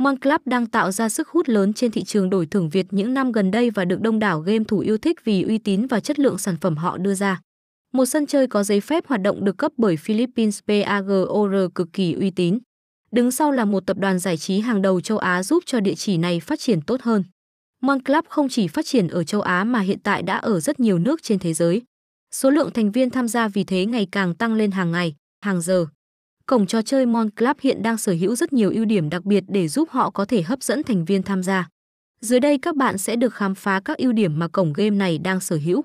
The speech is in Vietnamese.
Mon Club đang tạo ra sức hút lớn trên thị trường đổi thưởng Việt những năm gần đây và được đông đảo game thủ yêu thích vì uy tín và chất lượng sản phẩm họ đưa ra. Một sân chơi có giấy phép hoạt động được cấp bởi Philippines PAGOR cực kỳ uy tín. Đứng sau là một tập đoàn giải trí hàng đầu châu Á giúp cho địa chỉ này phát triển tốt hơn. Mon Club không chỉ phát triển ở châu Á mà hiện tại đã ở rất nhiều nước trên thế giới. Số lượng thành viên tham gia vì thế ngày càng tăng lên hàng ngày, hàng giờ. Cổng trò chơi Mon Club hiện đang sở hữu rất nhiều ưu điểm đặc biệt để giúp họ có thể hấp dẫn thành viên tham gia. Dưới đây các bạn sẽ được khám phá các ưu điểm mà cổng game này đang sở hữu.